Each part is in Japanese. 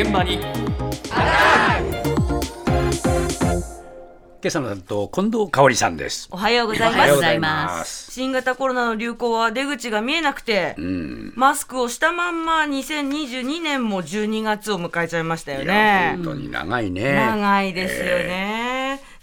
現場に今朝の担当近藤香織さんですおはようございおはようございます。ます新型コロナの流行は出口が見えなくて、うんマスクをしたまんま2022年も12月を迎えちゃいましたよね本。当に長いね長いですよね。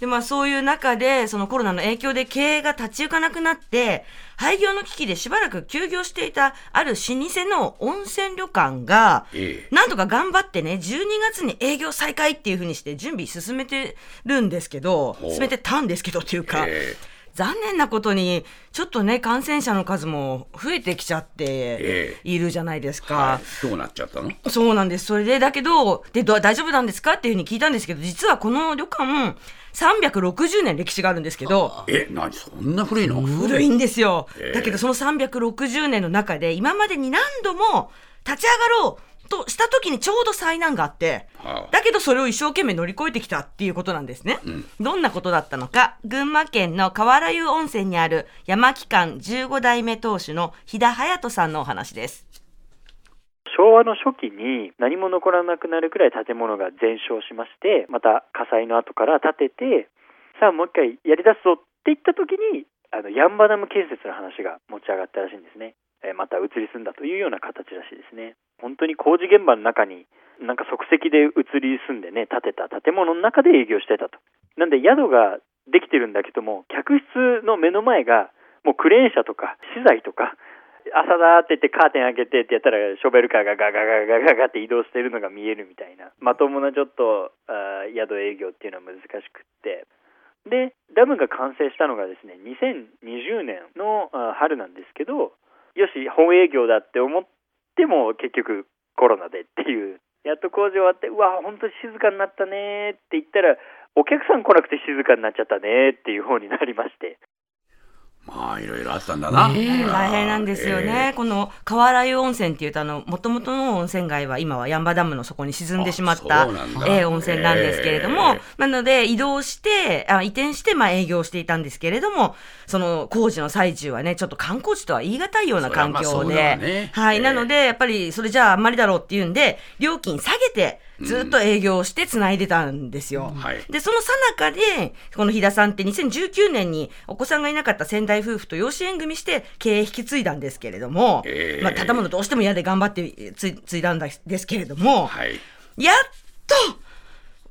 で、まあそういう中で、そのコロナの影響で経営が立ち行かなくなって、廃業の危機でしばらく休業していたある老舗の温泉旅館が、ええ。なんとか頑張ってね、12月に営業再開っていうふうにして準備進めてるんですけど、進めてたんですけどっていうか、え残念なことに、ちょっとね、感染者の数も増えてきちゃってえいるじゃないですか。はい。どうなっちゃったの？そうなんです。それで、だけど、で、ど大丈夫なんですか？っていうふうに聞いたんですけど、実はこの旅館、360年歴史があるんですけど、え何？そんな古いの？古いんですよ。え。え。だけど、その360年の中で、今までに何度も立ち上がろうとした時にちょうど災難があって、はあだけどそれを一生懸命乗り越えてきたっていうことなんですね。どんなことだったのか、群馬県の河原湯温泉にある山木館15代目当主の飛田隼人さんのお話です。昭和の初期に何も残らなくなるくらい建物が全焼しましてまた火災の後から建ててさあもう一回やりだすぞって言った時にあのヤンバダム建設の話が持ち上がったらしいんですね、えーまた移り住んだというような形らしいですね。本当に工事現場の中になんか即席で移り住んでね建てた建物の中で営業してたと。なんで宿ができてるんだけども客室の目の前がもうクレーン車とか資材とか朝だって言ってカーテン開けてってやったらショベルカーがガガガガガガって移動してるのが見えるみたいなまともなちょっとあ宿営業っていうのは難しくって。でダムが完成したのがですね2020年の春なんですけどよし本営業だって思っても結局コロナでっていう。やっと工事終わってうわ本当に静かになったねって言ったらお客さん来なくて静かになっちゃったねっていう方になりまして。まあいろいろあったんだな、大変なんですよね。この河原湯温泉っていうと、あの、もともとの温泉街は今はヤンバダムの底に沈んでしまったえー温泉なんですけれども、えなので移動して、あ移転して、まあ営業していたんですけれども、その工事の最中はね、ちょっと観光地とは言い難いような環境で、わね。はい、ええ。なので、やっぱりそれじゃああんまりだろうっていうんで、料金下げて、ずっと営業して繋いでたんですよ。はい。で、その最中で、この飛田さんって2019年にお子さんがいなかった先代夫婦と養子縁組して経営引き継いだんですけれども、ええ。まあ、建物どうしても嫌で頑張ってつい継いだんですけれども、はい。やっと、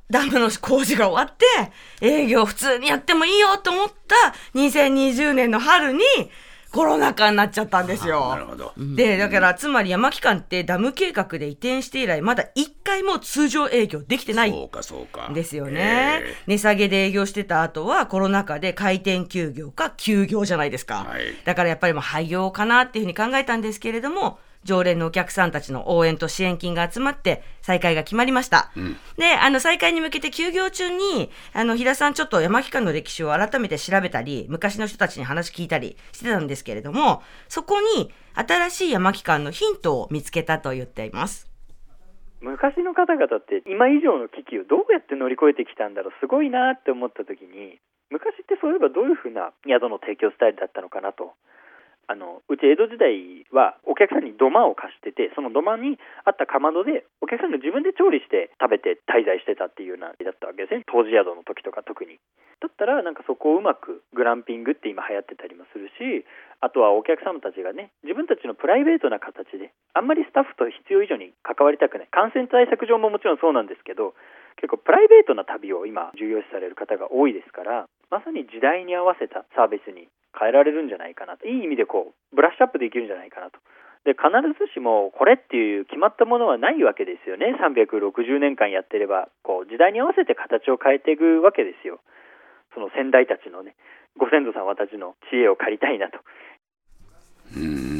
ダムの工事が終わって、営業普通にやってもいいよと思った2020年の春にコロナ禍になっちゃったんですよ。なるほど、で、だから、つまり山木館ってダム計画で移転して以来、まだ一回も通常営業できてないそうかそうか。ですよね、え。値下げで営業してた後はコロナ禍で開店休業か休業じゃないですか、はい。だからやっぱりもう廃業かなっていうふうに考えたんですけれども常連のお客さんたちの応援と支援金が集まって再開が決まりました、であの再開に向けて休業中にあの平さんちょっと山木館の歴史を改めて調べたり昔の人たちに話聞いたりしてたんですけれどもそこに新しい山木館のヒントを見つけたと言っています。昔の方々って今以上の危機をどうやって乗り越えてきたんだろうすごいなって思った時に昔ってそういえばどういうふうな宿の提供スタイルだったのかなとあのうち江戸時代はお客さんに土間を貸しててその土間にあったかまどでお客さんが自分で調理して食べて滞在してたっていうようなだったわけですね当時宿の時とか特に。だったらなんかそこをうまくグランピングって今流行ってたりもするしあとはお客様たちがね自分たちのプライベートな形であんまりスタッフと必要以上に関わりたくない。感染対策上ももちろんそうなんですけど結構プライベートな旅を今重要視される方が多いですからまさに時代に合わせたサービスに変えられるんじゃないかなと。いい意味でこうブラッシュアップできるんじゃないかなと。で必ずしもこれっていう決まったものはないわけですよね。360年間やってればこう時代に合わせて形を変えていくわけですよ。その先代たちのねご先祖様たちの知恵を借りたいなと。うーん。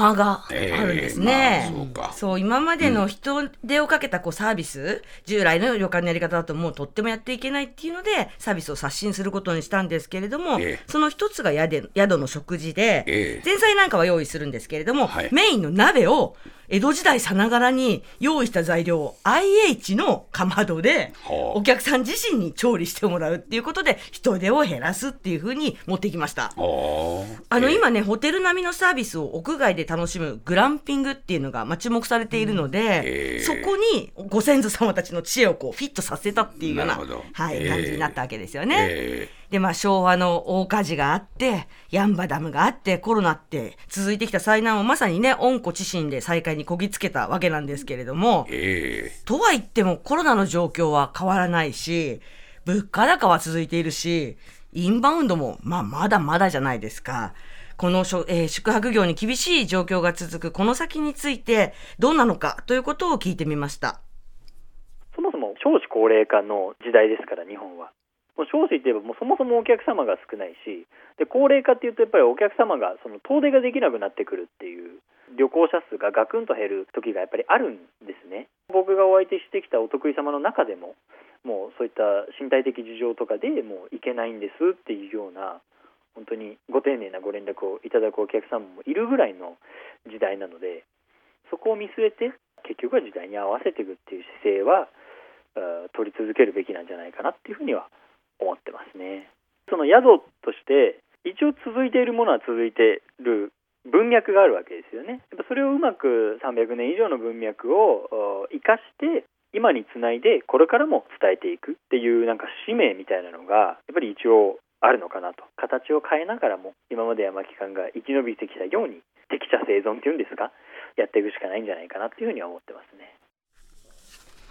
間があるんですね。ええまあそう今までの人手をかけたこうサービス、従来の旅館のやり方だともうとってもやっていけないっていうのでサービスを刷新することにしたんですけれども、ええ。その一つが宿で宿の食事で、ええ。前菜なんかは用意するんですけれども、はい。メインの鍋を江戸時代さながらに用意した材料を IH のかまどではあ。お客さん自身に調理してもらうっていうことで人手を減らすっていうふうに持ってきました。あ。のえ。ー今ね、ホテル並みのサービスを屋外で楽しむグランピングっていうのがまあ注目されているので、えーそこにご先祖様たちの知恵をこうフィットさせたっていうようななはいえー感じになったわけですよね。えで、まあ、昭和の大火事があって、ヤンバダムがあって、コロナって続いてきた災難をまさにね、温故知新で再開にこぎつけたわけなんですけれどもー、えとは言ってもコロナの状況は変わらないし、物価高は続いているし、インバウンドも、まあ、まだまだじゃないですか。このえー宿泊業に厳しい状況が続くこの先についてどうなのかということを聞いてみました。そもそも少子高齢化の時代ですから日本はもう少子って言えばもうそもそもお客様が少ないしで高齢化っていうとやっぱりお客様がその遠出ができなくなってくるっていう旅行者数がガクンと減る時がやっぱりあるんですね。僕がお相手してきたお得意様の中でももうそういった身体的事情とかでもう行けないんですっていうような本当にご丁寧なご連絡をいただくお客様もいるぐらいの時代なのでそこを見据えて結局は時代に合わせていくっていう姿勢は取り続けるべきなんじゃないかなっていうふうには思ってますね。その宿として一応続いているものは続いている文脈があるわけですよね。やっぱそれをうまく300年以上の文脈を生かして今につないでこれからも伝えていくっていうなんか使命みたいなのがやっぱり一応あるのかなと形を変えながらも今まで山木館が生き延びてきたように適者生存っていうんですかやっていくしかないんじゃないかなっていうふうには思ってますね。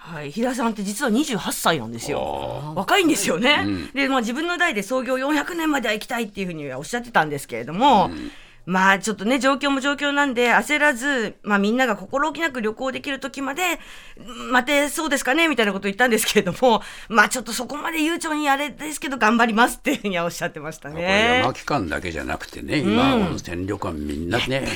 はい、平田さんって実は28歳なんですよ。あ若いんですよね。うん。で、まあ自分の代で創業400年までは行きたいっていうふうにはおっしゃってたんですけれども、まあちょっとね、状況も状況なんで焦らず、まあみんなが心置きなく旅行できる時まで、うん待てそうですかね？みたいなことを言ったんですけれども、まあちょっとそこまで悠長にあれですけど頑張りますっていうふうにはおっしゃってましたね。山。期間だけじゃなくてね、今、温泉旅館みんなね、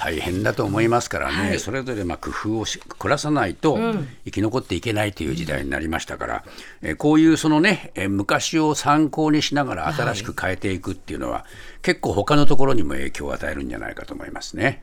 大変だと思いますからね、それぞれまあ工夫をし凝らさないと生き残っていけないという時代になりましたから、えーこういうそのね、えー昔を参考にしながら新しく変えていくっていうのは、結構他のところにも影響を与えるんじゃないかと思いますね。